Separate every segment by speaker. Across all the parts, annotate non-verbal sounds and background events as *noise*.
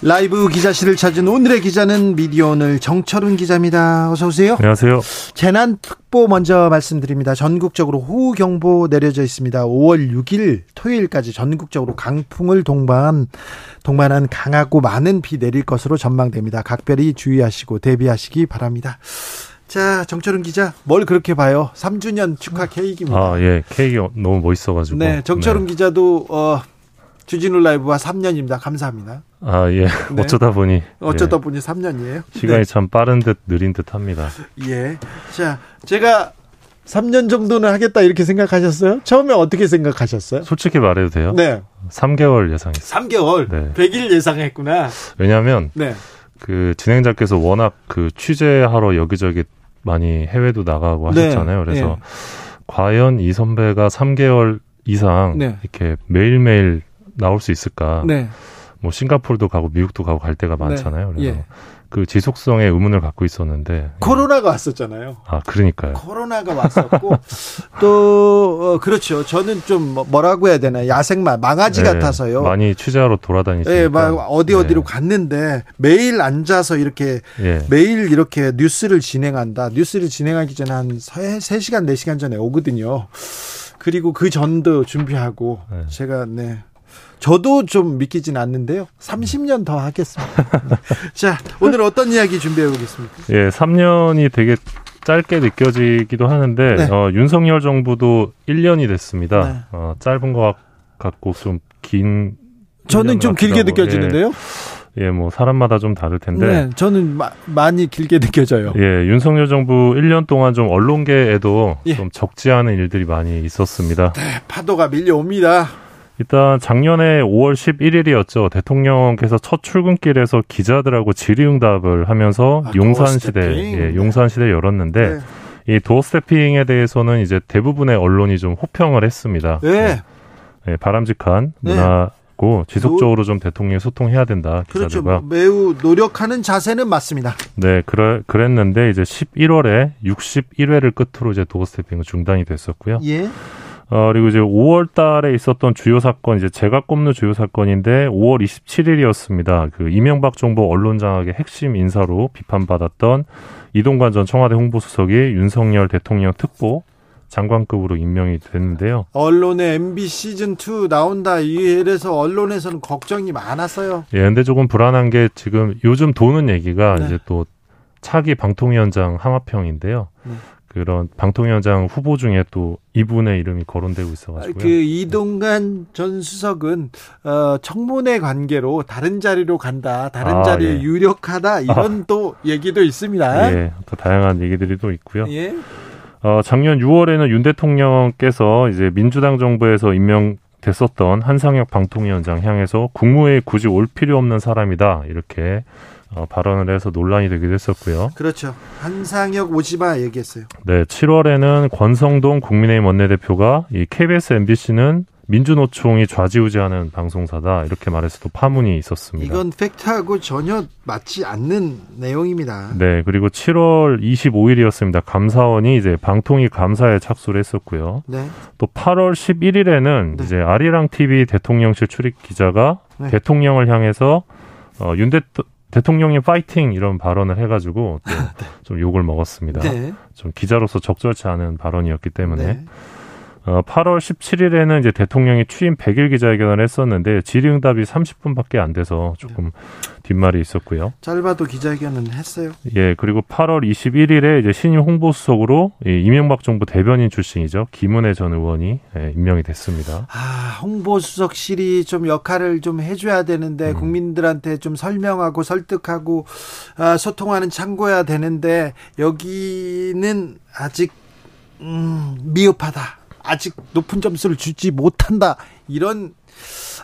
Speaker 1: 라이브 기자실을 찾은 오늘의 기자는 미디어 오늘 정철은 기자입니다. 어서 오세요.
Speaker 2: 안녕하세요.
Speaker 1: 재난특보 먼저 말씀드립니다. 전국적으로 호우경보 내려져 있습니다. 5월 6일 토요일까지 전국적으로 강풍을 동반, 동반한 강하고 많은 비 내릴 것으로 전망됩니다. 각별히 주의하시고 대비하시기 바랍니다. 자, 정철은 기자, 뭘 그렇게 봐요? 3주년 축하 케이크입니다.
Speaker 2: 아, 예. 케이크 너무 멋있어가지고.
Speaker 1: 네, 정철은 네. 기자도, 어, 주진우 라이브와 3년입니다. 감사합니다.
Speaker 2: 아, 예. 네. 어쩌다 보니.
Speaker 1: 어쩌다 예. 보니 3년이에요.
Speaker 2: 시간이 네. 참 빠른 듯 느린 듯 합니다.
Speaker 1: 예. 자, 제가 3년 정도는 하겠다 이렇게 생각하셨어요? 처음에 어떻게 생각하셨어요?
Speaker 2: 솔직히 말해도 돼요?
Speaker 1: 네.
Speaker 2: 3개월 예상했어요.
Speaker 1: 3개월? 네. 100일 예상했구나.
Speaker 2: 왜냐면 네. 그 진행자께서 워낙 그 취재하러 여기저기 많이 해외도 나가고 네. 하셨잖아요. 그래서 네. 과연 이 선배가 3개월 이상 네. 이렇게 매일매일 나올 수 있을까? 네. 뭐 싱가포르도 가고 미국도 가고 갈 때가 네. 많잖아요. 그래서 예. 그 지속성에 의문을 갖고 있었는데
Speaker 1: 코로나가 왔었잖아요.
Speaker 2: 아 그러니까요.
Speaker 1: 코로나가 왔었고 *laughs* 또 어, 그렇죠. 저는 좀 뭐, 뭐라고 해야 되나 야생마 망아지 네, 같아서요.
Speaker 2: 많이 취재하러 돌아다니시니까.
Speaker 1: 네, 막 어디 어디로 네. 갔는데 매일 앉아서 이렇게 예. 매일 이렇게 뉴스를 진행한다. 뉴스를 진행하기 전에 한 3 시간 4시간 전에 오거든요. 그리고 그 전도 준비하고 네. 제가 네 저도 좀 믿기진 않는데요. 30년 더 하겠습니다. *laughs* 자, 오늘 어떤 이야기 준비해 보겠습니다.
Speaker 2: 예, 3년이 되게 짧게 느껴지기도 하는데 네. 어, 윤석열 정부도 1년이 됐습니다. 네. 어, 짧은 것 같고 좀 긴
Speaker 1: 저는 좀 길게 느껴지는데요.
Speaker 2: 예. 예, 뭐 사람마다 좀 다를 텐데. 네,
Speaker 1: 저는 마, 많이 길게 느껴져요.
Speaker 2: 예, 윤석열 정부 1년 동안 좀 언론계에도 예. 좀 적지 않은 일들이 많이 있었습니다.
Speaker 1: 네, 파도가 밀려옵니다.
Speaker 2: 일단 작년에 5월 11일이었죠. 대통령께서 첫 출근길에서 기자들하고 질의응답을 하면서 아, 용산시대, 예, 용산시대 열었는데 네. 이 도어 스태핑에 대해서는 이제 대부분의 언론이 좀 호평을 했습니다.
Speaker 1: 네.
Speaker 2: 네 바람직한 네. 문화고 지속적으로 좀 대통령이 소통해야 된다. 기자들과.
Speaker 1: 그렇죠. 매우 노력하는 자세는 맞습니다.
Speaker 2: 네, 그래, 그랬는데 이제 11월에 61회를 끝으로 이제 도어 스태핑은 중단이 됐었고요.
Speaker 1: 예.
Speaker 2: 어, 그리고 이제 5월 달에 있었던 주요 사건, 이제 제가 꼽는 주요 사건인데 5월 27일이었습니다. 그 이명박 정부 언론장악의 핵심 인사로 비판받았던 이동관 전 청와대 홍보수석이 윤석열 대통령 특보 장관급으로 임명이 됐는데요.
Speaker 1: 언론에 MB 시즌 2 나온다 이래서 언론에서는 걱정이 많았어요.
Speaker 2: 예, 근데 조금 불안한 게 지금 요즘 도는 얘기가 네. 이제 또 차기 방통위원장 하마평인데요. 네. 그런 방통위원장 후보 중에 또 이분의 이름이 거론되고 있어가지고요.
Speaker 1: 그 이동관 전 수석은 어, 청문회 관계로 다른 자리로 간다, 다른 아, 자리에 예. 유력하다 이런 아. 또 얘기도 있습니다.
Speaker 2: 예, 또 다양한 얘기들이 또 있고요. 예. 어, 작년 6월에는 윤 대통령께서 이제 민주당 정부에서 임명 됐었던 한상혁 방통위원장 향해서 국무회에 굳이 올 필요 없는 사람이다 이렇게 어, 발언을 해서 논란이 되기도 했었고요.
Speaker 1: 그렇죠. 한상혁 오지마 얘기했어요.
Speaker 2: 네, 7월에는 권성동 국민의힘 원내대표가 이 KBS, MBC는 민주노총이 좌지우지하는 방송사다 이렇게 말해서 도 파문이 있었습니다.
Speaker 1: 이건 팩트하고 전혀 맞지 않는 내용입니다.
Speaker 2: 네, 그리고 7월 25일이었습니다. 감사원이 이제 방통위 감사에 착수를 했었고요.
Speaker 1: 네.
Speaker 2: 또 8월 11일에는 네. 이제 아리랑 TV 대통령실 출입 기자가 네. 대통령을 향해서 어, 윤 대, 대통령님 파이팅 이런 발언을 해가지고 또좀 *laughs* 네. 욕을 먹었습니다. 네. 좀 기자로서 적절치 않은 발언이었기 때문에 네. 어, 8월 17일에는 이제 대통령이 취임 100일 기자회견을 했었는데 질의응답이 30분밖에 안 돼서 조금 뒷말이 있었고요.
Speaker 1: 짧아도 기자회견은 했어요.
Speaker 2: 예, 그리고 8월 21일에 이제 신임 홍보수석으로 이 이명박 정부 대변인 출신이죠 김은혜 전 의원이 예, 임명이 됐습니다.
Speaker 1: 아, 홍보수석실이 좀 역할을 좀 해줘야 되는데 음. 국민들한테 좀 설명하고 설득하고 아, 소통하는 창고야 되는데 여기는 아직 음, 미흡하다. 아직 높은 점수를 주지 못한다. 이런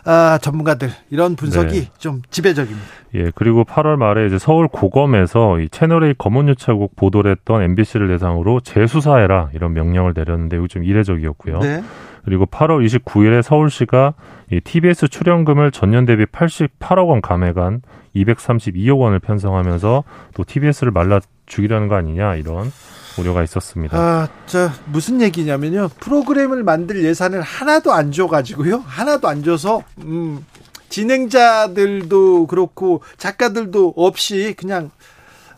Speaker 1: 아, 전문가들 이런 분석이 네. 좀 지배적입니다.
Speaker 2: 예, 그리고 8월 말에 이제 서울 고검에서 이 채널A 검은유착국 보도를 했던 MBC를 대상으로 재수사해라 이런 명령을 내렸는데 이거 좀 이례적이었고요. 네. 그리고 8월 29일에 서울시가 이 TBS 출연금을 전년 대비 88억 원 감액한 232억 원을 편성하면서 또 TBS를 말라 죽이려는 거 아니냐 이런 우려가 있었습니다.
Speaker 1: 아, 저 무슨 얘기냐면요. 프로그램을 만들 예산을 하나도 안 줘가지고요. 하나도 안 줘서 음, 진행자들도 그렇고 작가들도 없이 그냥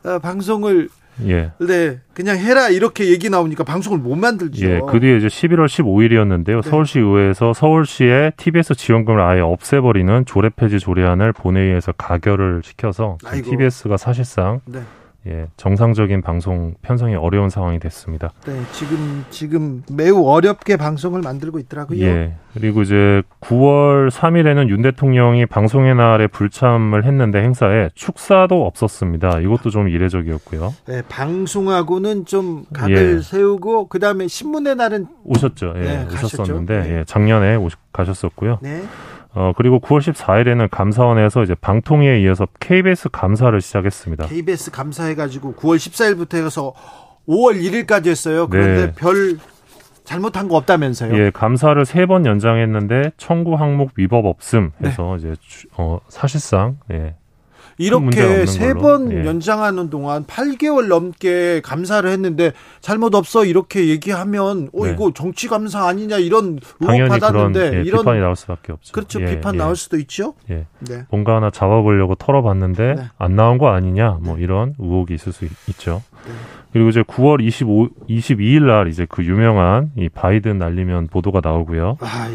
Speaker 1: 어, 방송을 예. 네, 그냥 해라 이렇게 얘기 나오니까 방송을 못 만들죠.
Speaker 2: 예, 그 뒤에 이제 11월 15일이었는데요. 네. 서울시 의회에서 서울시의 TBS 지원금을 아예 없애버리는 조례 폐지 조례안을 본회의에서 가결을 시켜서 TBS가 사실상 네. 예, 정상적인 방송 편성이 어려운 상황이 됐습니다.
Speaker 1: 네, 지금 지금 매우 어렵게 방송을 만들고 있더라고요.
Speaker 2: 예. 그리고 이제 9월 3일에는 윤 대통령이 방송의 날에 불참을 했는데 행사에 축사도 없었습니다. 이것도 좀 이례적이었고요.
Speaker 1: 네, 방송하고는 좀 각을 예. 세우고 그다음에 신문의 날은
Speaker 2: 오셨죠. 예, 네, 오셨었는데 네. 예, 작년에 오시, 가셨었고요. 네. 어, 그리고 9월 14일에는 감사원에서 이제 방통위에 이어서 KBS 감사를 시작했습니다.
Speaker 1: KBS 감사해가지고 9월 14일부터 해서 5월 1일까지 했어요. 그런데 네. 별 잘못한 거 없다면서요?
Speaker 2: 예, 감사를 세 번 연장했는데 청구 항목 위법 없음 해서 네. 이제 어, 사실상 예,
Speaker 1: 이렇게 세번 예. 연장하는 동안 8개월 넘게 감사를 했는데 잘못 없어 이렇게 얘기하면 어 네. 이거 정치 감사 아니냐 이런 의혹 받았는데
Speaker 2: 그런, 예,
Speaker 1: 이런
Speaker 2: 비판이 나올 수밖에 없죠.
Speaker 1: 그렇죠. 예, 비판 예. 나올 수도 있죠.
Speaker 2: 예. 네. 뭔가 하나 잡아보려고 털어봤는데 네. 안 나온 거 아니냐 뭐 네. 이런 의혹이 있을 수 있, 죠 네. 그리고 이제 9월 25, 22일 날 이제 그 유명한 이 바이든 날리면 보도가 나오고요. 아,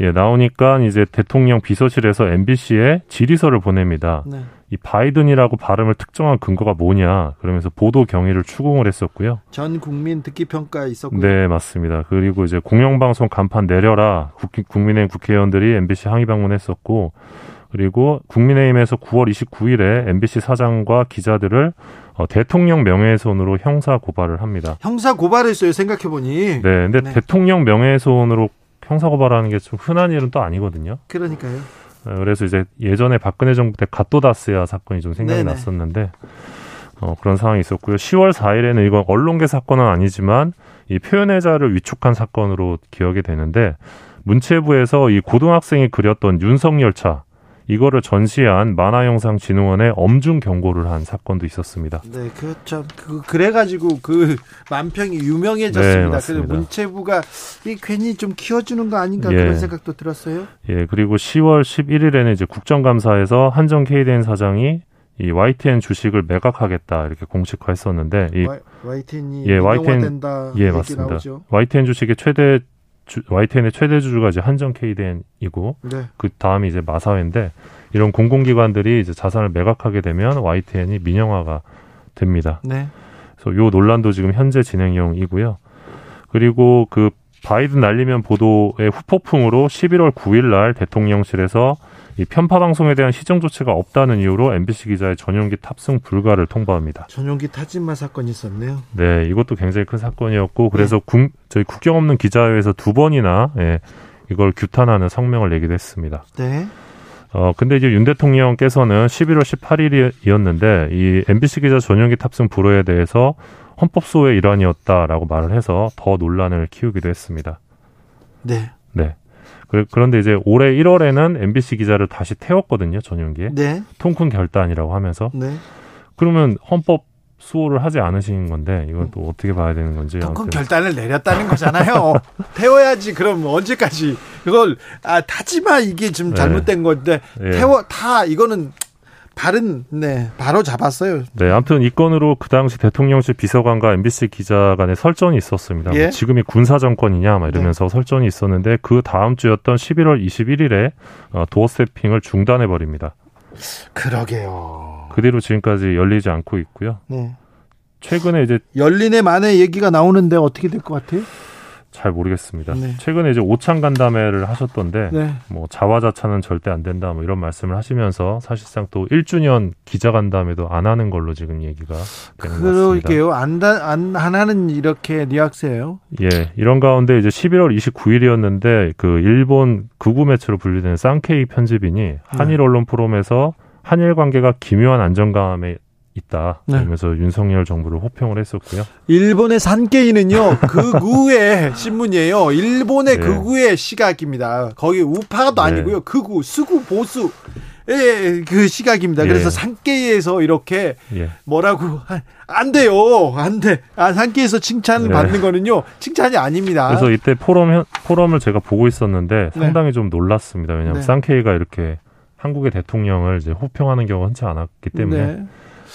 Speaker 2: 예. 예, 나오니까 이제 대통령 비서실에서 MBC에 질의서를 보냅니다. 네. 이 바이든이라고 발음을 특정한 근거가 뭐냐 그러면서 보도 경위를 추궁을 했었고요.
Speaker 1: 전 국민 듣기 평가 있었고요.
Speaker 2: 네 맞습니다. 그리고 이제 공영방송 간판 내려라 국민의힘 국회의원들이 MBC 항의 방문했었고 그리고 국민의힘에서 9월 29일에 MBC 사장과 기자들을 어, 대통령 명예훼손으로 형사 고발을 합니다.
Speaker 1: 형사 고발했어요 생각해 보니.
Speaker 2: 네, 근데 네. 대통령 명예훼손으로 형사 고발하는 게 좀 흔한 일은 또 아니거든요.
Speaker 1: 그러니까요.
Speaker 2: 어, 그래서 이제 예전에 박근혜 정부 때 갓도다스야 사건이 좀 생각이 네네. 났었는데 어, 그런 상황이 있었고요. 10월 4일에는 이건 언론계 사건은 아니지만 이 표현의 자를 위축한 사건으로 기억이 되는데 문체부에서 이 고등학생이 그렸던 윤석열차 이거를 전시한 만화영상진흥원에 엄중 경고를 한 사건도 있었습니다.
Speaker 1: 네, 그렇죠. 그 그래가지고 그 만평이 유명해졌습니다. 네, 그래서 문체부가 이 괜히 좀 키워주는 거 아닌가 예. 그런 생각도 들었어요.
Speaker 2: 예, 그리고 10월 11일에는 이제 국정감사에서 한정 KDN 사장이 이 YTN 주식을 매각하겠다 이렇게 공식화했었는데 이
Speaker 1: YTN이 예, YTN 된다 예 맞습니다. 나오죠.
Speaker 2: YTN 주식의 최대 주, YTN의 최대 주주가 이제 한정 KDN이고 네. 그 다음이 이제 마사회인데 이런 공공기관들이 이제 자산을 매각하게 되면 YTN이 민영화가 됩니다. 네. 그래서 요 논란도 지금 현재 진행형이고요. 그리고 그 바이든 날리면 보도의 후폭풍으로 11월 9일 날 대통령실에서 이 편파 방송에 대한 시정 조치가 없다는 이유로 MBC 기자의 전용기 탑승 불가를 통보합니다.
Speaker 1: 전용기 타진마 사건이 있었네요.
Speaker 2: 네, 이것도 굉장히 큰 사건이었고 그래서 네. 국, 저희 국경 없는 기자회에서 두 번이나 예, 이걸 규탄하는 성명을 내기도 했습니다. 네. 어, 근데 이제 윤 대통령께서는 11월 18일이었는데 이 MBC 기자 전용기 탑승 불허에 대해서 헌법소의 일환이었다라고 말을 해서 더 논란을 키우기도 했습니다.
Speaker 1: 네.
Speaker 2: 네. 그, 그런데 이제 올해 1월에는 MBC 기자를 다시 태웠거든요, 전용기에. 네. 통큰 결단이라고 하면서. 네. 그러면 헌법 수호를 하지 않으신 건데 이건 또 어떻게 봐야 되는 건지
Speaker 1: 통큰 결단을 내렸다는 거잖아요. *laughs* 태워야지 그럼 언제까지 그걸 아 타지마 이게 좀 네. 잘못된 네. 건데 태워 타 이거는 바른 네 바로 잡았어요.
Speaker 2: 네, 아무튼 이 건으로 그 당시 대통령실 비서관과 MBC 기자 간의 설전이 있었습니다. 뭐 예? 뭐 지금이 군사 정권이냐 막 이러면서 네. 설전이 있었는데 그 다음 주였던 11월 21일에 어, 도어 세핑을 중단해 버립니다.
Speaker 1: 그러게요.
Speaker 2: 그 뒤로 지금까지 열리지 않고 있고요. 네. 최근에 이제
Speaker 1: 열린의 만의 얘기가 나오는데 어떻게 될 것 같아요?
Speaker 2: 잘 모르겠습니다. 네. 최근에 이제 오창 간담회를 하셨던데 네. 뭐 자화자찬은 절대 안 된다 뭐 이런 말씀을 하시면서 사실상 또 1주년 기자 간담회도 안 하는 걸로 지금 얘기가 되는
Speaker 1: 그러게요. 안, 안, 안 하는 이렇게 뉘앙스예요.
Speaker 2: 예. 이런 가운데 이제 11월 29일이었는데 그 일본 극우 매체로 분류되는 쌍케이 편집인이 한일 언론 포럼에서 한일 관계가 기묘한 안정감에 있다. 네. 그러면서 윤석열 정부를 호평을 했었고요.
Speaker 1: 일본의 산케이는요 *laughs* 극우의 신문이에요. 일본의 네. 극우의 시각입니다. 거기 우파도 네. 아니고요. 극우, 수구, 보수. 예, 그 시각입니다. 예. 그래서 산케이에서 이렇게 예. 뭐라고 안 돼요, 안 돼. 아 산케이에서 칭찬을 네. 받는 거는요 칭찬이 아닙니다.
Speaker 2: 그래서 이때 포럼 포럼을 제가 보고 있었는데 네. 상당히 네. 좀 놀랐습니다. 왜냐하면 네. 산케이가 이렇게 한국의 대통령을 이제 호평하는 경우가 흔치 않았기 때문에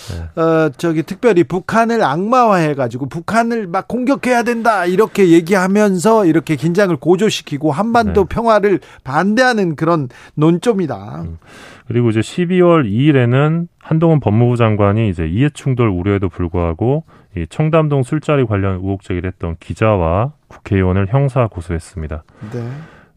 Speaker 2: 네.
Speaker 1: 네. 어, 저기 특별히 북한을 악마화해가지고 북한을 막 공격해야 된다 이렇게 얘기하면서 이렇게 긴장을 고조시키고 한반도 네. 평화를 반대하는 그런 논조입니다. 음.
Speaker 2: 그리고 이제 12월 2일에는 한동훈 법무부 장관이 이제 이해충돌 우려에도 불구하고 이 청담동 술자리 관련 의혹 제기를 했던 기자와 국회의원을 형사 고소했습니다. 네.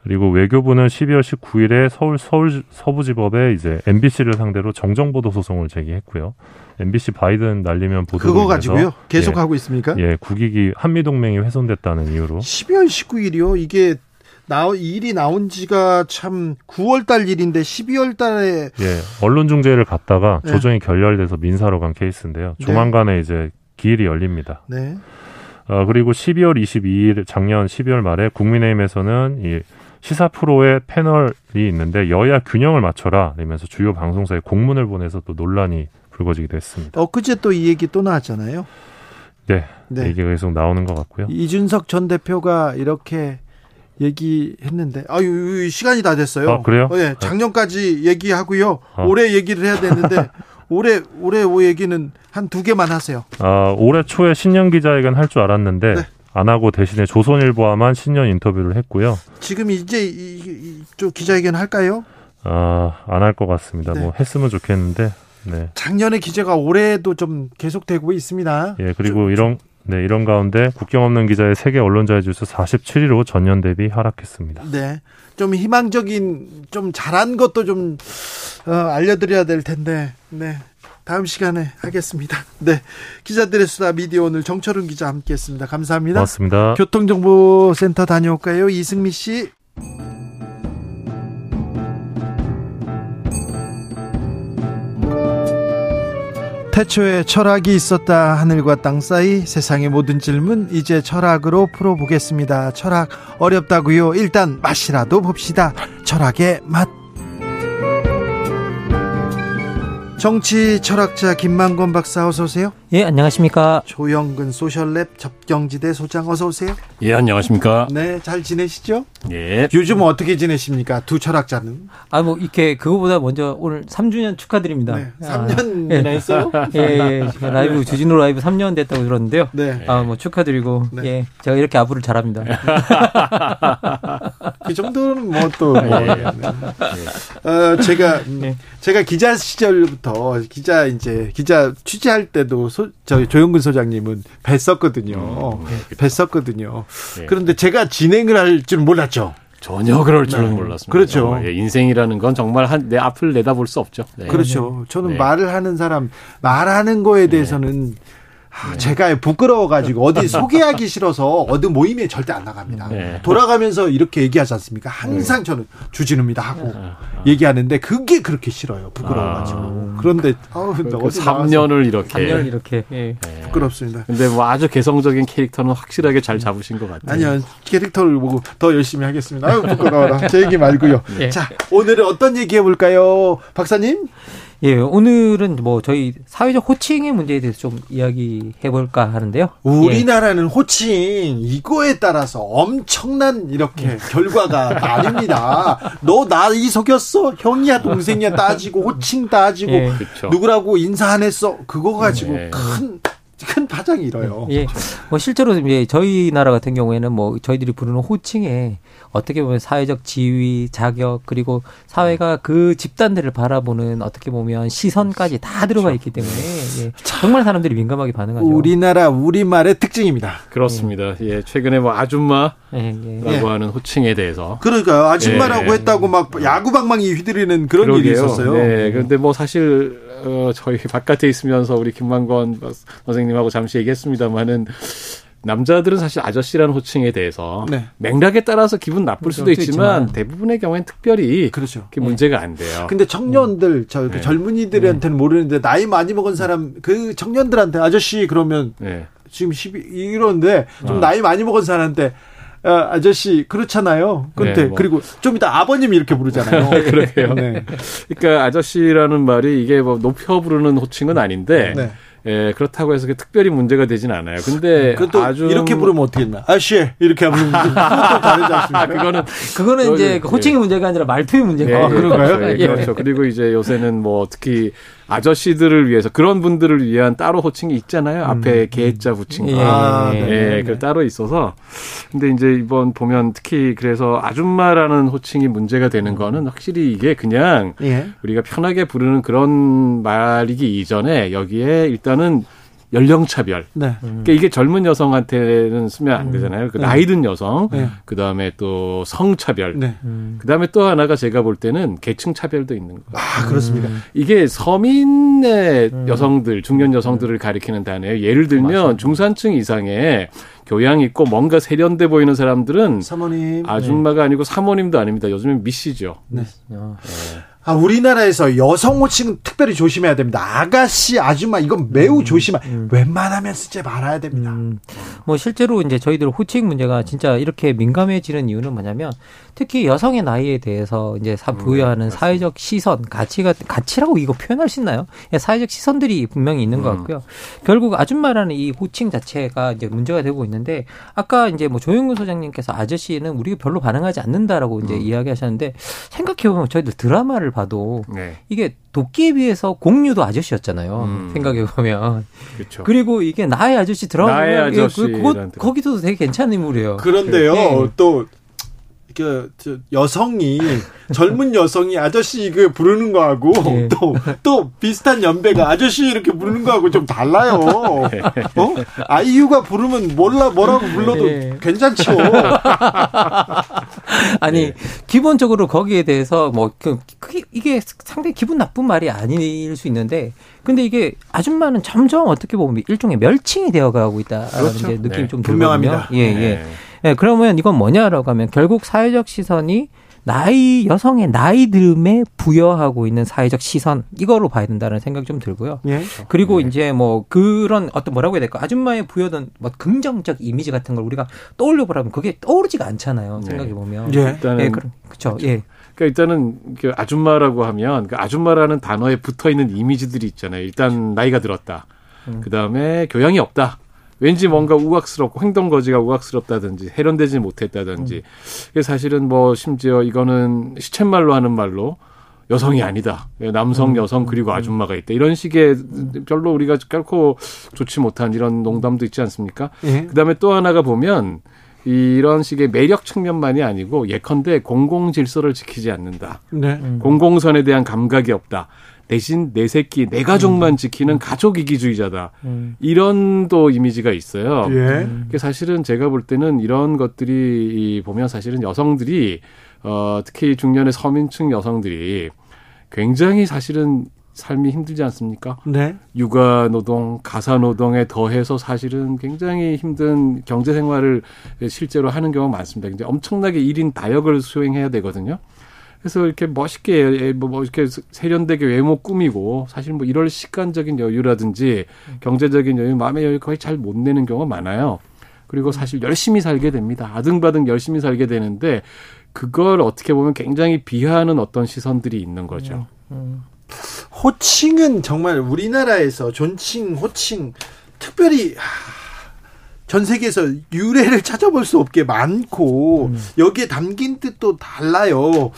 Speaker 2: 그리고 외교부는 12월 19일에 서울 서울 서부지법에 이제 MBC를 상대로 정정보도 소송을 제기했고요. MBC 바이든 날리면 보도
Speaker 1: 그거 가지고요. 계속 예, 하고 있습니까?
Speaker 2: 예, 국익이 한미 동맹이 훼손됐다는 이유로
Speaker 1: 12월 19일이요. 이게 나 일이 나온 지가 참 9월 달 일인데 12월 달에
Speaker 2: 예, 언론 중재를 갔다가 네. 조정이 결렬돼서 민사로 간 케이스인데요. 네. 조만간에 네. 이제 기일이 열립니다. 네. 어, 그리고 12월 22일 작년 12월 말에 국민의힘에서는 이 시사 프로의 패널이 있는데 여야 균형을 맞춰라 이러면서 주요 방송사에 공문을 보내서 또 논란이 불거지기도 했습니다.
Speaker 1: 엊그제 또 이 얘기 또 나왔잖아요.
Speaker 2: 네, 네. 얘기가 계속 나오는 것 같고요.
Speaker 1: 이준석 전 대표가 이렇게 얘기했는데 아유 시간이 다 됐어요.
Speaker 2: 아, 그래요?
Speaker 1: 어, 예, 작년까지 얘기하고요. 아. 올해 얘기를 해야 되는데 *laughs* 올해 올해 오 얘기는 한 두 개만 하세요.
Speaker 2: 아 올해 초에 신년 기자회견 할 줄 알았는데 네. 안 하고 대신에 조선일보와만 신년 인터뷰를 했고요.
Speaker 1: 지금 이제 이쪽 기자회견 할까요?
Speaker 2: 아, 안 할 것 같습니다. 네. 뭐 했으면 좋겠는데. 네.
Speaker 1: 작년의 기재가 올해도 좀 계속되고 있습니다.
Speaker 2: 예, 그리고 좀, 이런 네, 이런 가운데 국경 없는 기자의 세계 언론자의 지수 47위로 전년 대비 하락했습니다.
Speaker 1: 네. 좀 희망적인 좀 잘한 것도 좀 어, 알려드려야 될 텐데. 네. 다음 시간에 하겠습니다. 네. 기자들의 수다 미디어 오늘 정철은 기자 함께 했습니다. 감사합니다.
Speaker 2: 고맙습니다.
Speaker 1: 교통정보센터 다녀올까요? 이승미 씨. 태초에 철학이 있었다 하늘과 땅 사이 세상의 모든 질문 이제 철학으로 풀어보겠습니다. 철학 어렵다고요. 일단 맛이라도 봅시다. 철학의 맛. 정치 철학자 김만권 박사 어서 오세요.
Speaker 3: 예, 안녕하십니까.
Speaker 1: 조영근 소셜랩 접경지대 소장 어서 오세요.
Speaker 4: 예, 안녕하십니까.
Speaker 1: 네, 잘 지내시죠?
Speaker 4: 예.
Speaker 1: 요즘 어떻게 지내십니까? 두 철학자는?
Speaker 3: 아, 뭐 이렇게 그거보다 먼저 오늘 3주년 축하드립니다. 네,
Speaker 1: 3년 아, 예. 했어요?
Speaker 3: 예, 예. 라이브 주진우 라이브 3년 됐다고 들었는데요. 네. 아, 뭐 축하드리고 네. 예. 제가 이렇게 아부를 잘합니다. *laughs*
Speaker 1: 그 정도는 뭐 또. 뭐, 예. 네. 어, 제가 네. 제가 기자 시절부터 기자 이제 기자 취재할 때도 소, 저 조영근 소장님은 뵀었거든요. 음, 네. 뵀었거든요. 네. 그런데 제가 진행을 할 줄은 몰랐죠.
Speaker 4: 전혀 그럴 줄은 네. 몰랐습니다.
Speaker 1: 그렇죠.
Speaker 4: 예, 인생이라는 건 정말 한 내 앞을 내다볼 수 없죠.
Speaker 1: 네. 그렇죠. 저는 네. 말을 하는 사람 말하는 거에 네. 대해서는 아, 제가 부끄러워가지고 어디 *laughs* 소개하기 싫어서 어디 모임에 절대 안 나갑니다. 네. 돌아가면서 이렇게 얘기하지 않습니까? 항상 네. 저는 주진우입니다 하고 아, 아. 얘기하는데 그게 그렇게 싫어요. 부끄러워가지고. 아. 그런데
Speaker 4: 어, 그, 그 3년을 이렇게.
Speaker 3: 3년 이렇게.
Speaker 1: 예. 네. 부끄럽습니다.
Speaker 4: 근데 뭐 아주 개성적인 캐릭터는 확실하게 잘 잡으신 것 같아요.
Speaker 1: 아니요. 캐릭터를 보고 더 열심히 하겠습니다. 아유, 부끄러워라. 제 얘기 말고요. 예. 자, 오늘은 어떤 얘기 해볼까요? 박사님?
Speaker 3: 예, 오늘은 뭐 저희 사회적 호칭의 문제에 대해서 좀 이야기해 볼까 하는데요.
Speaker 1: 우리나라는 예. 호칭 이거에 따라서 엄청난 이렇게 예. 결과가 *laughs* 나뉩니다. 너 나 이 속였어? 형이야 동생이야 따지고 호칭 따지고 예. 누구라고 인사 안 했어? 그거 가지고 네. 큰 큰 파장이 일어요.
Speaker 3: 예. 뭐 실제로 이제 저희 나라 같은 경우에는 뭐 저희들이 부르는 호칭에 어떻게 보면 사회적 지위, 자격 그리고 사회가 그 집단들을 바라보는 어떻게 보면 시선까지 다 들어가 있기 때문에 예. 정말 사람들이 민감하게 반응하죠.
Speaker 1: 우리나라 우리말의 특징입니다.
Speaker 4: 그렇습니다. 예, 최근에 뭐 아줌마라고 예, 예. 하는 호칭에 대해서
Speaker 1: 그러니까요. 아줌마라고 예. 했다고 막 야구방망이 휘두르는 그런 그러게요. 일이 있었어요.
Speaker 4: 네, 그런데 뭐 사실 어, 저희 바깥에 있으면서 우리 김만권 선생님하고 잠시 얘기했습니다만은 남자들은 사실 아저씨라는 호칭에 대해서 네. 맥락에 따라서 기분 나쁠 수도 있지만, 있지만, 대부분의 경우엔 특별히 그렇죠. 그 문제가 안 돼요.
Speaker 1: 근데 청년들 음. 저 네. 젊은이들한테는 네. 모르는데 나이 많이 먹은 사람 그 청년들한테 아저씨 그러면 네. 지금 12 이러는데 좀 어. 나이 많이 먹은 사람한테 아, 아저씨 그렇잖아요. 근데 네, 뭐. 그리고 좀 이따 아버님 이렇게 부르잖아요. *laughs*
Speaker 4: 그러게요. 네. 그러니까 아저씨라는 말이 이게 뭐 높여 부르는 호칭은 아닌데 네. 예, 그렇다고 해서 특별히 문제가 되진 않아요. 근데
Speaker 1: 아주 이렇게 부르면 어떻게 했나? 아씨 이렇게 하면 *laughs* 그것도 다르지 않습니까?
Speaker 3: 그거는 그거는 이제 그 호칭의 문제가 아니라 말투의 문제가
Speaker 1: 예, 아, 그런가요?
Speaker 4: 예, 그렇죠. 그리고 이제 요새는 뭐 특히 아저씨들을 위해서 그런 분들을 위한 따로 호칭이 있잖아요. 음. 앞에 개자 붙인 거. 예, 아, 네, 예, 네, 그 따로 있어서. 근데 이제 이번 보면 특히 그래서 아줌마라는 호칭이 문제가 되는 거는 확실히 이게 그냥 예. 우리가 편하게 부르는 그런 말이기 이전에 여기에 일단은 연령 차별. 네. 그러니까 이게 젊은 여성한테는 쓰면 안 음. 되잖아요. 그 네. 나이 든 여성, 네. 그 다음에 또 성 차별, 네. 그 다음에 또 하나가 제가 볼 때는 계층 차별도 있는 거예요.
Speaker 1: 아 그렇습니까?
Speaker 4: 음. 이게 서민의 음. 여성들, 중년 여성들을 가리키는 단어예요. 예를 들면 맞습니다. 중산층 이상의 교양 있고 뭔가 세련돼 보이는 사람들은
Speaker 1: 사모님,
Speaker 4: 아줌마가 아니고 사모님도 아닙니다. 요즘엔 미씨죠. 네.
Speaker 1: 네. 아, 우리나라에서 여성 호칭은 특별히 조심해야 됩니다. 아가씨, 아줌마 이건 매우 음, 조심하. 음. 웬만하면 쓰지 말아야 됩니다. 음.
Speaker 3: 뭐 실제로 이제 저희들 호칭 문제가 진짜 이렇게 민감해지는 이유는 뭐냐면 특히 여성의 나이에 대해서 이제 사, 음, 부여하는 음, 사회적 시선, 가치가 가치라고 이거 표현할 수 있나요? 예, 사회적 시선들이 분명히 있는 것 음. 같고요. 결국 아줌마라는 이 호칭 자체가 이제 문제가 되고 있는데 아까 이제 뭐 조영근 소장님께서 아저씨는 우리가 별로 반응하지 않는다라고 이제 음. 이야기하셨는데 생각해 보면 저희들 드라마를 봐도 네. 이게 도끼에 비해서 공유도 아저씨였잖아요. 음. 생각해 보면. 그렇죠. 그리고 이게 나의 아저씨 드라마 나의 아저씨 그, 그거 거기서도 되게 괜찮은 인물이에요.
Speaker 1: 그런데요. 네. 또 그, 저, 여성이, 젊은 여성이 아저씨 그 부르는 거하고, 네. 또, 또 비슷한 연배가 아저씨 이렇게 부르는 거하고 좀 달라요. *laughs* 어? 아이유가 부르면 몰라, 뭐라고 불러도 네. 괜찮죠. *laughs*
Speaker 3: 아니, 네. 기본적으로 거기에 대해서 뭐, 그, 이게 상당히 기분 나쁜 말이 아닐 수 있는데, 근데 이게 아줌마는 점점 어떻게 보면 일종의 멸칭이 되어 가고 있다라는 그렇죠. 느낌이 네. 좀
Speaker 1: 분명합니다.
Speaker 3: 예, 예. 네. 네, 그러면 이건 뭐냐라고 하면 결국 사회적 시선이 나이 여성의 나이 들음에 부여하고 있는 사회적 시선 이거로 봐야 된다는 생각이 좀 들고요. 예. 그리고 네. 이제 뭐 그런 어떤 뭐라고 해야 될까 아줌마의 부여던 뭐 긍정적 이미지 같은 걸 우리가 떠올려 보라면 그게 떠오르지가 않잖아요. 네. 생각해 보면.
Speaker 1: 예. 일단은
Speaker 3: 예, 그렇죠. 예.
Speaker 4: 그러니까 일단은 그 아줌마라고 하면 그 아줌마라는 단어에 붙어 있는 이미지들이 있잖아요. 일단 나이가 들었다. 음. 그 다음에 교양이 없다. 왠지 뭔가 우악스럽고 행동 거지가 우악스럽다든지 해련되지 못했다든지. 음. 사실은 뭐 심지어 이거는 시쳇말로 하는 말로 여성이 아니다. 남성, 음. 여성 그리고 음. 아줌마가 있다. 이런 식의 별로 우리가 결코 좋지 못한 이런 농담도 있지 않습니까? 예. 그다음에 또 하나가 보면 이런 식의 매력 측면만이 아니고 예컨대 공공 질서를 지키지 않는다. 네. 공공선에 대한 감각이 없다. 대신 내 새끼, 내 가족만 음. 지키는 가족 이기주의자다. 음. 이런 또 이미지가 있어요. 예. 사실은 제가 볼 때는 이런 것들이 보면 사실은 여성들이 어 특히 중년의 서민층 여성들이 굉장히 사실은 삶이 힘들지 않습니까? 네. 육아 노동, 가사 노동에 더해서 사실은 굉장히 힘든 경제 생활을 실제로 하는 경우가 많습니다. 이제 엄청나게 일인 다역을 수행해야 되거든요. 그래서 이렇게 멋있게 뭐, 뭐 이렇게 세련되게 외모 꾸미고 사실 뭐 이럴 시간적인 여유라든지 경제적인 여유, 마음의 여유 거의 잘 못 내는 경우가 많아요. 그리고 사실 열심히 살게 됩니다. 아등바등 열심히 살게 되는데 그걸 어떻게 보면 굉장히 비하하는 어떤 시선들이 있는 거죠. 음, 음.
Speaker 1: 호칭은 정말 우리나라에서 존칭, 호칭 특별히 전 세계에서 유래를 찾아볼 수 없게 많고 음. 여기에 담긴 뜻도 달라요. 어,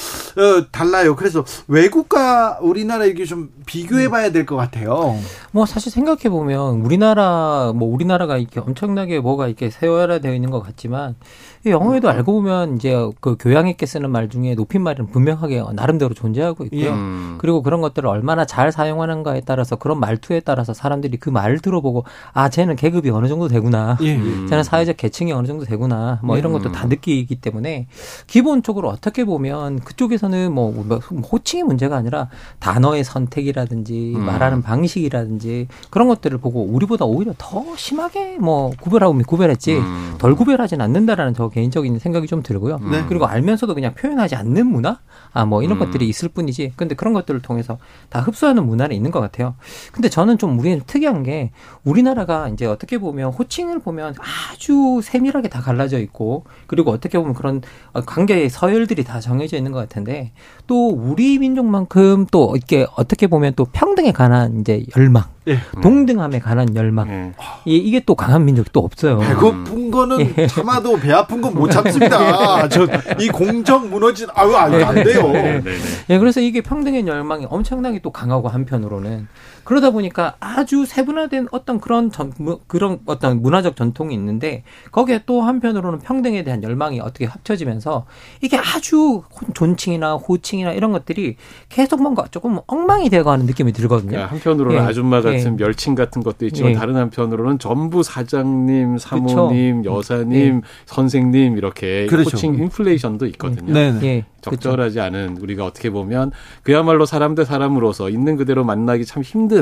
Speaker 1: 달라요. 그래서 외국과 우리나라 이게 좀 비교해 봐야 될 것 같아요.
Speaker 3: 뭐 사실 생각해 보면 우리나라 뭐 우리나라가 이렇게 엄청나게 뭐가 이렇게 세워야 되어 있는 것 같지만 영어에도 알고 보면 이제 그 교양 있게 쓰는 말 중에 높임말은 분명하게 나름대로 존재하고 있고요. 음. 그리고 그런 것들을 얼마나 잘 사용하는가에 따라서 그런 말투에 따라서 사람들이 그 말을 들어보고 아 쟤는 계급이 어느 정도 되구나. 예. 쟤는 사회적 계층이 어느 정도 되구나. 뭐 이런 것도 다 음. 느끼기 때문에 기본적으로 어떻게 보면 그쪽에서는 뭐, 뭐 호칭의 문제가 아니라 단어의 선택이라든지 음. 말하는 방식이라든지 그런 것들을 보고 우리보다 오히려 더 심하게 뭐 구별하고 구별했지 음. 덜 구별하진 않는다라는 저 개인적인 생각이 좀 들고요. 네. 그리고 알면서도 그냥 표현하지 않는 문화, 아 뭐 이런 음. 것들이 있을 뿐이지. 근데 그런 것들을 통해서 다 흡수하는 문화는 있는 것 같아요. 근데 저는 좀 우리는 특이한 게 우리나라가 이제 어떻게 보면 호칭을 보면 아주 세밀하게 다 갈라져 있고 그리고 어떻게 보면 그런 관계의 서열들이 다 정해져 있는 것 같은데 또 우리 민족만큼 또 이렇게 어떻게 보면 또 평등에 관한 이제 열망 예. 동등함에 관한 열망. 예. 이게 또 강한 민족이 또 없어요.
Speaker 1: 배고픈 거는 예. 참아도 배 아픈 건 못 참습니다. *laughs* 저 이 공정 무너진 아유 안 돼요. 네, 네, 네.
Speaker 3: 예, 그래서 이게 평등의 열망이 엄청나게 또 강하고 한편으로는 그러다 보니까 아주 세분화된 어떤 그런 전, 그런 어떤 문화적 전통이 있는데 거기에 또 한편으로는 평등에 대한 열망이 어떻게 합쳐지면서 이게 아주 존칭이나 호칭이나 이런 것들이 계속 뭔가 조금 엉망이 되어가는 느낌이 들거든요. 그러니까
Speaker 4: 한편으로는 예. 아줌마 같은 예. 멸칭 같은 것도 있지만 예. 다른 한편으로는 전부 사장님, 사모님, 그쵸. 여사님, 예. 선생님 이렇게 그렇죠. 호칭 인플레이션도 있거든요. 네. 예. 적절하지 않은 우리가 어떻게 보면 그야말로 사람 대 사람으로서 있는 그대로 만나기 참 힘든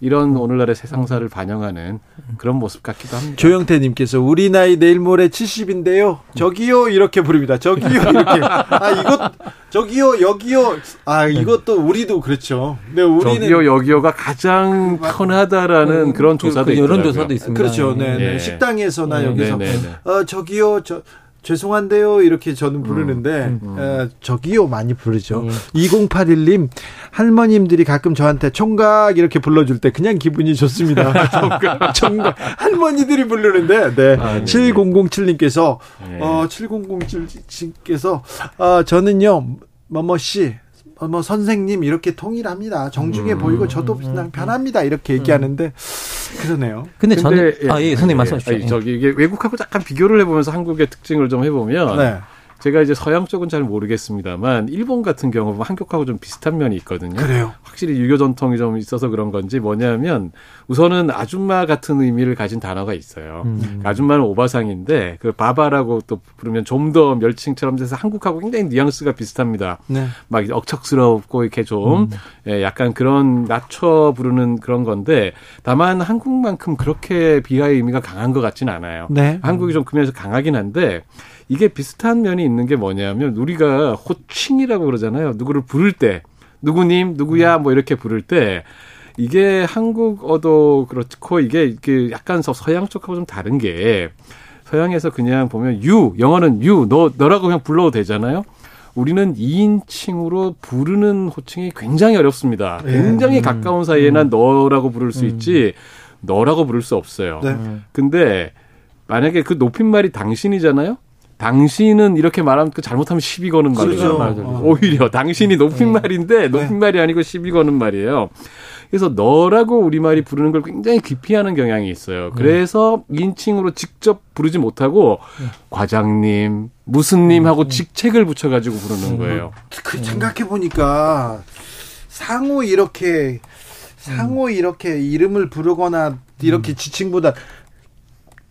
Speaker 4: 이런 음. 오늘날의 세상사를 반영하는 그런 모습 같기도 합니다.
Speaker 1: 조영태 님께서 우리 나이 내일 모레 70인데요. 저기요 이렇게 부릅니다. 저기요 이렇게 아 이것 저기요 여기요 아 이것도 우리도 그렇죠.
Speaker 4: 네 우리는 저기요 여기요가 가장 편하다라는 음, 그런 그, 조사도 그,
Speaker 3: 이런 조사도 있습니다.
Speaker 1: 그렇죠. 네, 네. 예. 식당에서나 네, 여기서 네, 네, 네. 어 저기요 저 죄송한데요 이렇게 저는 음. 부르는데 음, 음. 에, 저기요 많이 부르죠. 음. 2081님 할머님들이 가끔 저한테 총각 이렇게 불러줄 때 그냥 기분이 좋습니다. *laughs* 총각, 총각 할머니들이 부르는데 네, 아, 7007님께서 네. 어 7007님께서 어, 저는요 뭐뭐 씨 어, 뭐 선생님 이렇게 통일합니다. 정중해 음. 보이고 저도 그냥 편합니다. 이렇게 얘기하는데 그러네요.
Speaker 3: 근데, 근데 저는 예, 아, 예, 선생님 예, 말씀하십시오.
Speaker 4: 아니, 저기 이게 외국하고 약간 비교를 해보면서 한국의 특징을 좀 해보면 네. 제가 이제 서양 쪽은 잘 모르겠습니다만 일본 같은 경우 한국하고 좀 비슷한 면이 있거든요.
Speaker 1: 그래요.
Speaker 4: 확실히 유교 전통이 좀 있어서 그런 건지 뭐냐면 우선은 아줌마 같은 의미를 가진 단어가 있어요. 음. 아줌마는 오바상인데 그 바바라고 또 부르면 좀 더 멸칭처럼 돼서 한국하고 굉장히 뉘앙스가 비슷합니다. 네. 막 억척스럽고 이렇게 좀 음. 예, 약간 그런 낮춰 부르는 그런 건데 다만 한국만큼 그렇게 비하의 의미가 강한 것 같지는 않아요. 네. 한국이 좀 그면서 강하긴 한데 이게 비슷한 면이 있는 게 뭐냐면 우리가 호칭이라고 그러잖아요. 누구를 부를 때 누구님, 누구야 뭐 이렇게 부를 때 이게 한국어도 그렇고 이게 이게 약간 서양 쪽하고 좀 다른 게 서양에서 그냥 보면 유 영어는 유너 너라고 그냥 불러도 되잖아요. 우리는 2인칭으로 부르는 호칭이 굉장히 어렵습니다. 네. 굉장히 음. 가까운 사이에 난 음. 너라고 부를 수 음. 있지 너라고 부를 수 없어요. 네. 근데 만약에 그 높임말이 당신이잖아요. 당신은 이렇게 말하면 그 잘못하면 시비 거는 말이에요. 그렇죠. 어. 오히려 당신이 높임말인데 네. 높임말이 아니고 시비 거는 말이에요. 그래서 너라고 우리말이 부르는 걸 굉장히 기피하는 경향이 있어요. 그래서 인칭으로 직접 부르지 못하고 네. 과장님, 무슨님 하고 음. 직책을 붙여가지고 부르는 음. 거예요.
Speaker 1: 그 생각해 보니까 상호 이렇게 상호 이렇게 이름을 부르거나 이렇게 음. 지칭보다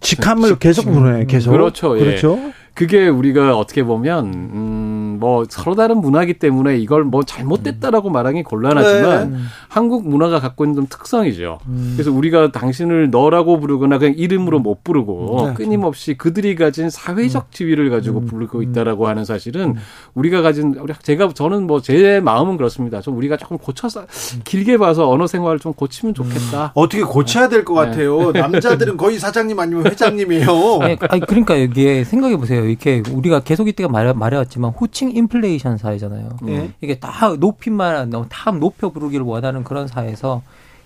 Speaker 1: 직함을 계속 부르네, 계속.
Speaker 4: 그렇죠. 예. 그렇죠. 그게 우리가 어떻게 보면 음, 뭐 서로 다른 문화기 때문에 이걸 뭐 잘못됐다라고 말하기 곤란하지만 네. 한국 문화가 갖고 있는 좀 특성이죠. 음. 그래서 우리가 당신을 너라고 부르거나 그냥 이름으로 못 부르고 네. 끊임없이 그들이 가진 사회적 음. 지위를 가지고 음. 부르고 음. 있다라고 하는 사실은 음. 우리가 가진 우리 제가 저는 뭐 제 마음은 그렇습니다. 좀 우리가 조금 고쳐서 길게 봐서 언어 생활을 좀 고치면 좋겠다.
Speaker 1: 어떻게 고쳐야 될 것 같아요. 네. 남자들은 거의 사장님 아니면 회장님이에요. *laughs*
Speaker 3: 네, 아니, 그러니까 여기에 생각해 보세요. 이렇게 우리가 계속 이때가 말해, 말해왔지만 호칭 인플레이션 사회잖아요. 네. 이게 다 높임만, 다 높여 부르기를 원하는 그런 사회에서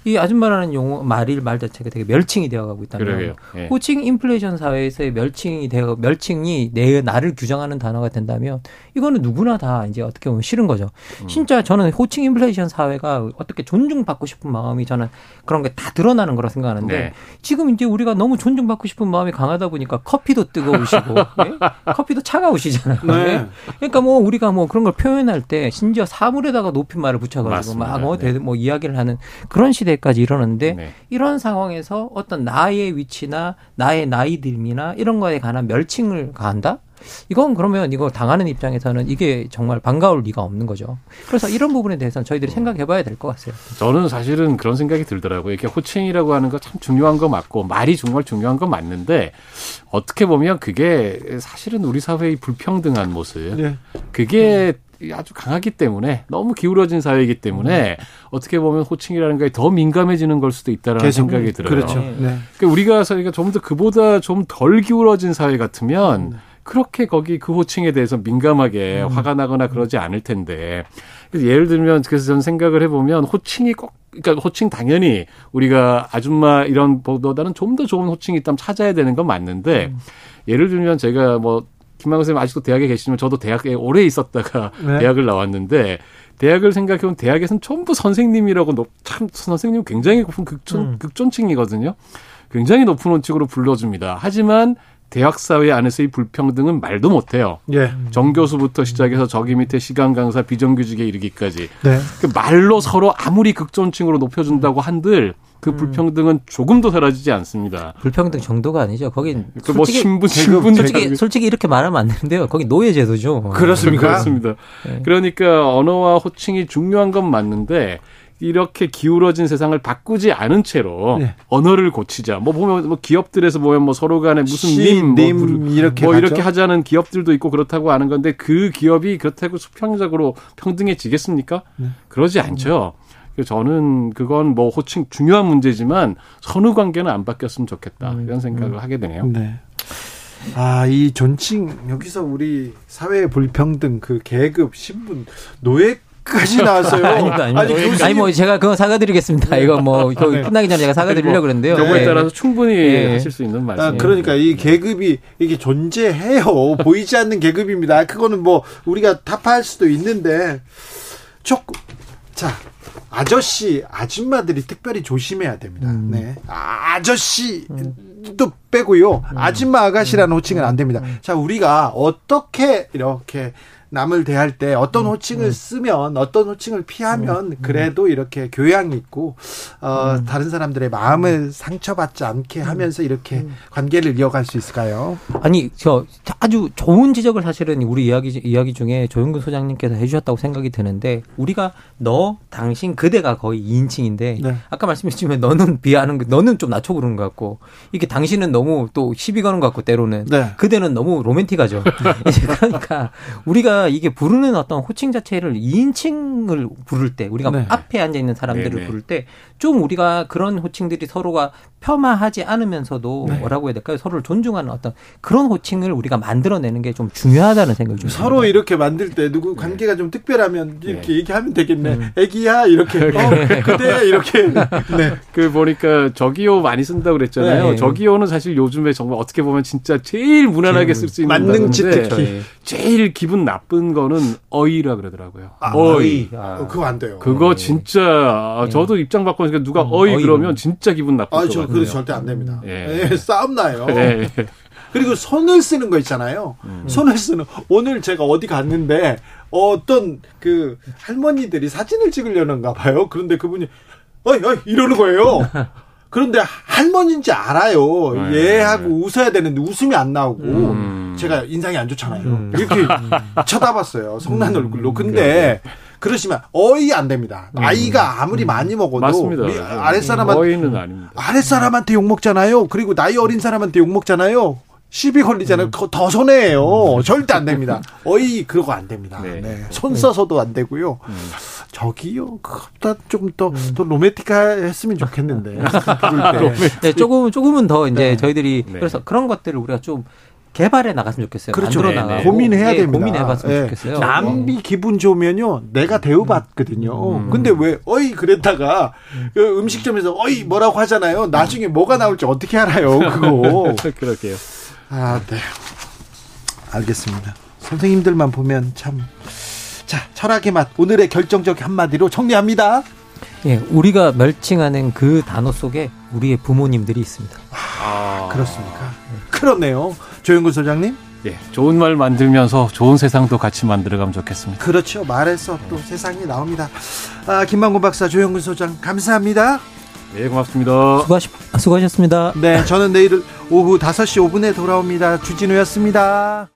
Speaker 3: 이 아줌마라는 용어 말일 말 자체가 되게 멸칭이 되어가고 있다면 예. 호칭 인플레이션 사회에서의 멸칭이 되어 멸칭이 내 나를 규정하는 단어가 된다면 이거는 누구나 다 이제 어떻게 보면 싫은 거죠. 음. 진짜 저는 호칭 인플레이션 사회가 어떻게 존중받고 싶은 마음이 저는 그런 게 다 드러나는 거라 생각하는데 네. 지금 이제 우리가 너무 존중받고 싶은 마음이 강하다 보니까 커피도 뜨거우시고 네? *laughs* 커피도 차가우시잖아요. 네. 그러니까 뭐 우리가 뭐 그런 걸 표현할 때 심지어 사물에다가 높임말을 붙여가지고 막뭐 네. 뭐 이야기를 하는 그런 시대 까지 이러는데 네. 이런 상황에서 어떤 나의 위치나 나의 나이 들미나 이런 거에 관한 멸칭을 가한다? 이건 그러면 이거 당하는 입장에서는 이게 정말 반가울 리가 없는 거죠. 그래서 이런 부분에 대해서는 저희들이 생각해 봐야 될 것 같아요.
Speaker 4: 저는 사실은 그런 생각이 들더라고요. 이렇게 호칭이라고 하는 거 참 중요한 거 맞고 말이 정말 중요한 건 맞는데 어떻게 보면 그게 사실은 우리 사회의 불평등한 모습. 네. 그게 아주 강하기 때문에 너무 기울어진 사회이기 때문에 음. 어떻게 보면 호칭이라는 게 더 민감해지는 걸 수도 있다라는 생각이 들어요.
Speaker 1: 그렇죠. 네.
Speaker 4: 그러니까 우리가 사회가 좀 더 그보다 좀 덜 기울어진 사회 같으면 음. 그렇게 거기 그 호칭에 대해서 민감하게 음. 화가 나거나 그러지 않을 텐데. 예를 들면 그래서 저는 생각을 해보면 호칭이 꼭 그러니까 호칭 당연히 우리가 아줌마 이런 보다는 좀 더 좋은 호칭이 있다면 찾아야 되는 건 맞는데 음. 예를 들면 제가 뭐 김만근 선생님 아직도 대학에 계시지만 저도 대학에 오래 있었다가 *laughs* 네. 대학을 나왔는데 대학을 생각해보면 대학에서는 전부 선생님이라고 참 선생님 굉장히 높은 극존, 음. 극존칭이거든요. 굉장히 높은 원칙으로 불러줍니다. 하지만 대학 사회 안에서의 불평등은 말도 못해요. 예. 정 교수부터 시작해서 저기 밑에 시간 강사 비정규직에 이르기까지 네. 그 말로 서로 아무리 극존칭으로 높여준다고 한들 그 음. 불평등은 조금도 사라지지 않습니다.
Speaker 3: 불평등 정도가 아니죠. 거긴
Speaker 4: 그 뭐 신분 신분
Speaker 3: 솔직히 솔직히 이렇게 말하면 안 되는데요. 거기 노예 제도죠.
Speaker 1: 그렇습니까?
Speaker 4: 그렇습니다. 네. 그러니까 언어와 호칭이 중요한 건 맞는데 이렇게 기울어진 세상을 바꾸지 않은 채로 네. 언어를 고치자. 뭐 보면 뭐 기업들에서 보면 뭐 서로 간에 무슨 시, 님, 뭐, 님 이렇게 뭐 이렇게 하자는 기업들도 있고 그렇다고 하는 건데 그 기업이 그렇다고 수평적으로 평등해지겠습니까? 네. 그러지 않죠. 저는 그건 뭐 호칭 중요한 문제지만 선후 관계는 안 바뀌었으면 좋겠다 음, 이런 생각을 음. 하게 되네요. 네.
Speaker 1: 아, 이 존칭 여기서 우리 사회 불평등 그 계급 신분 노예 까지 나왔어요. *laughs*
Speaker 3: 아닙니다, 아닙니다. 아니, 교수님. 아니, 뭐, 제가 그거 사과드리겠습니다. 네. 이거 뭐, 아, 네. 끝나기 전에 제가 사과드리려고 그랬는데요.
Speaker 4: 경우에 네. 따라서 충분히 네. 하실 수 있는 말씀.
Speaker 1: 아, 그러니까 이 계급이, 이게 존재해요. *laughs* 보이지 않는 계급입니다. 그거는 뭐, 우리가 타파할 수도 있는데, 조금, 자, 아저씨, 아줌마들이 특별히 조심해야 됩니다. 음. 네. 아저씨, 도 빼고요. 음. 아줌마 아가씨라는 호칭은 안 됩니다. 음. 자, 우리가 어떻게 이렇게 남을 대할 때 어떤 음, 호칭을 음. 쓰면 어떤 호칭을 피하면 음, 음. 그래도 이렇게 교양이 있고 어, 음. 다른 사람들의 마음을 음. 상처받지 않게 하면서 이렇게 관계를 이어갈 수 있을까요?
Speaker 3: 아니 저 아주 좋은 지적을 사실은 우리 이야기 이야기 중에 조영근 소장님께서 해주셨다고 생각이 드는데 우리가 너 당신 그대가 거의 2인칭인데 네. 아까 말씀해주시면 너는 비하는 너는 좀 낮춰 부르는 것 같고 이게 당신은 너무 또 시비 거는 것 같고 때로는 네. 그대는 너무 로맨틱하죠. *laughs* 그러니까 우리가 이게 부르는 어떤 호칭 자체를 2인칭을 부를 때 우리가 네. 앞에 앉아 있는 사람들을 네네. 부를 때 좀 우리가 그런 호칭들이 서로가 폄하하지 않으면서도 네. 뭐라고 해야 될까요? 서로를 존중하는 어떤 그런 호칭을 우리가 만들어내는 게 좀 중요하다는 생각이 좀
Speaker 1: 서로 듭니다. 이렇게 만들 때 누구 네. 관계가 네. 좀 특별하면 이렇게 네. 얘기하면 되겠네. 음. 애기야 이렇게 *laughs* 어, 그대 이렇게
Speaker 4: 네. 그 보니까 저기요 많이 쓴다고 그랬잖아요. 네. 저기요는 사실 요즘에 정말 어떻게 보면 진짜 제일 무난하게 쓸 수 있는
Speaker 1: 만능치 특히
Speaker 4: 제일 기분 나쁜 거는 어이라 그러더라고요.
Speaker 1: 아, 어이. 아. 그거 안 돼요.
Speaker 4: 그거 진짜 네. 저도 입장 바꾸니까 누가 음, 어이, 어이 그러면 진짜 기분 나쁘죠. 아,
Speaker 1: 저 그래 절대 안 됩니다. 예. 예, 싸움 나요. 예. 그리고 손을 쓰는 거 있잖아요. 음. 손을 쓰는 오늘 제가 어디 갔는데 어떤 그 할머니들이 사진을 찍으려는가 봐요. 그런데 그분이 어이 어이 이러는 거예요. 그런데 할머니인지 알아요. 네. 얘하고 웃어야 되는데 웃음이 안 나오고 음. 제가 인상이 안 좋잖아요. 음. 이렇게 *laughs* 쳐다봤어요. 성난 음. 얼굴로. 근데 그러시면 어이 안 됩니다. 음. 아이가 아무리 음. 많이 먹어도. 아랫사람한테. 아랫사람한테 욕 먹잖아요. 그리고 나이 어린 사람한테 욕 먹잖아요. 시비 걸리잖아요. 음. 더 손해예요. 절대 안 됩니다. *laughs* 어이 그러고 안 됩니다. 네. 네. 손 써서도 안 되고요. 음. 저기요, 그보다 조금 더, 음. 더 로맨틱했으면 좋겠는데. *laughs*
Speaker 3: 네, 조금 조금은 더 이제 네. 저희들이 네. 그래서 그런 것들을 우리가 좀 개발해 나갔으면 좋겠어요.
Speaker 1: 그렇죠.
Speaker 3: 만들어 나가
Speaker 1: 고민해야 네, 됩니다.
Speaker 3: 고민해봤으면
Speaker 1: 네.
Speaker 3: 좋겠어요.
Speaker 1: 남이 기분 좋으면요, 내가 대우받거든요. 음. 근데 왜 어이 그랬다가 그 음식점에서 어이 뭐라고 하잖아요. 나중에 뭐가 나올지 어떻게 알아요, 그거. *laughs*
Speaker 4: 그럴게요.
Speaker 1: 아, 네. 알겠습니다. 선생님들만 보면 참. 자, 철학의 맛. 오늘의 결정적 한마디로 정리합니다.
Speaker 3: 예, 우리가 멸칭하는 그 단어 속에 우리의 부모님들이 있습니다.
Speaker 1: 아, 그렇습니까? 그렇네요. 조영근 소장님.
Speaker 4: 예, 좋은 말 만들면서 좋은 세상도 같이 만들어가면 좋겠습니다.
Speaker 1: 그렇죠. 말에서 또 세상이 나옵니다. 아, 김만곤 박사, 조영근 소장, 감사합니다.
Speaker 4: 네, 고맙습니다.
Speaker 3: 수고하시, 수고하셨습니다.
Speaker 1: 네, 저는 내일 오후 5시 5분에 돌아옵니다. 주진우였습니다.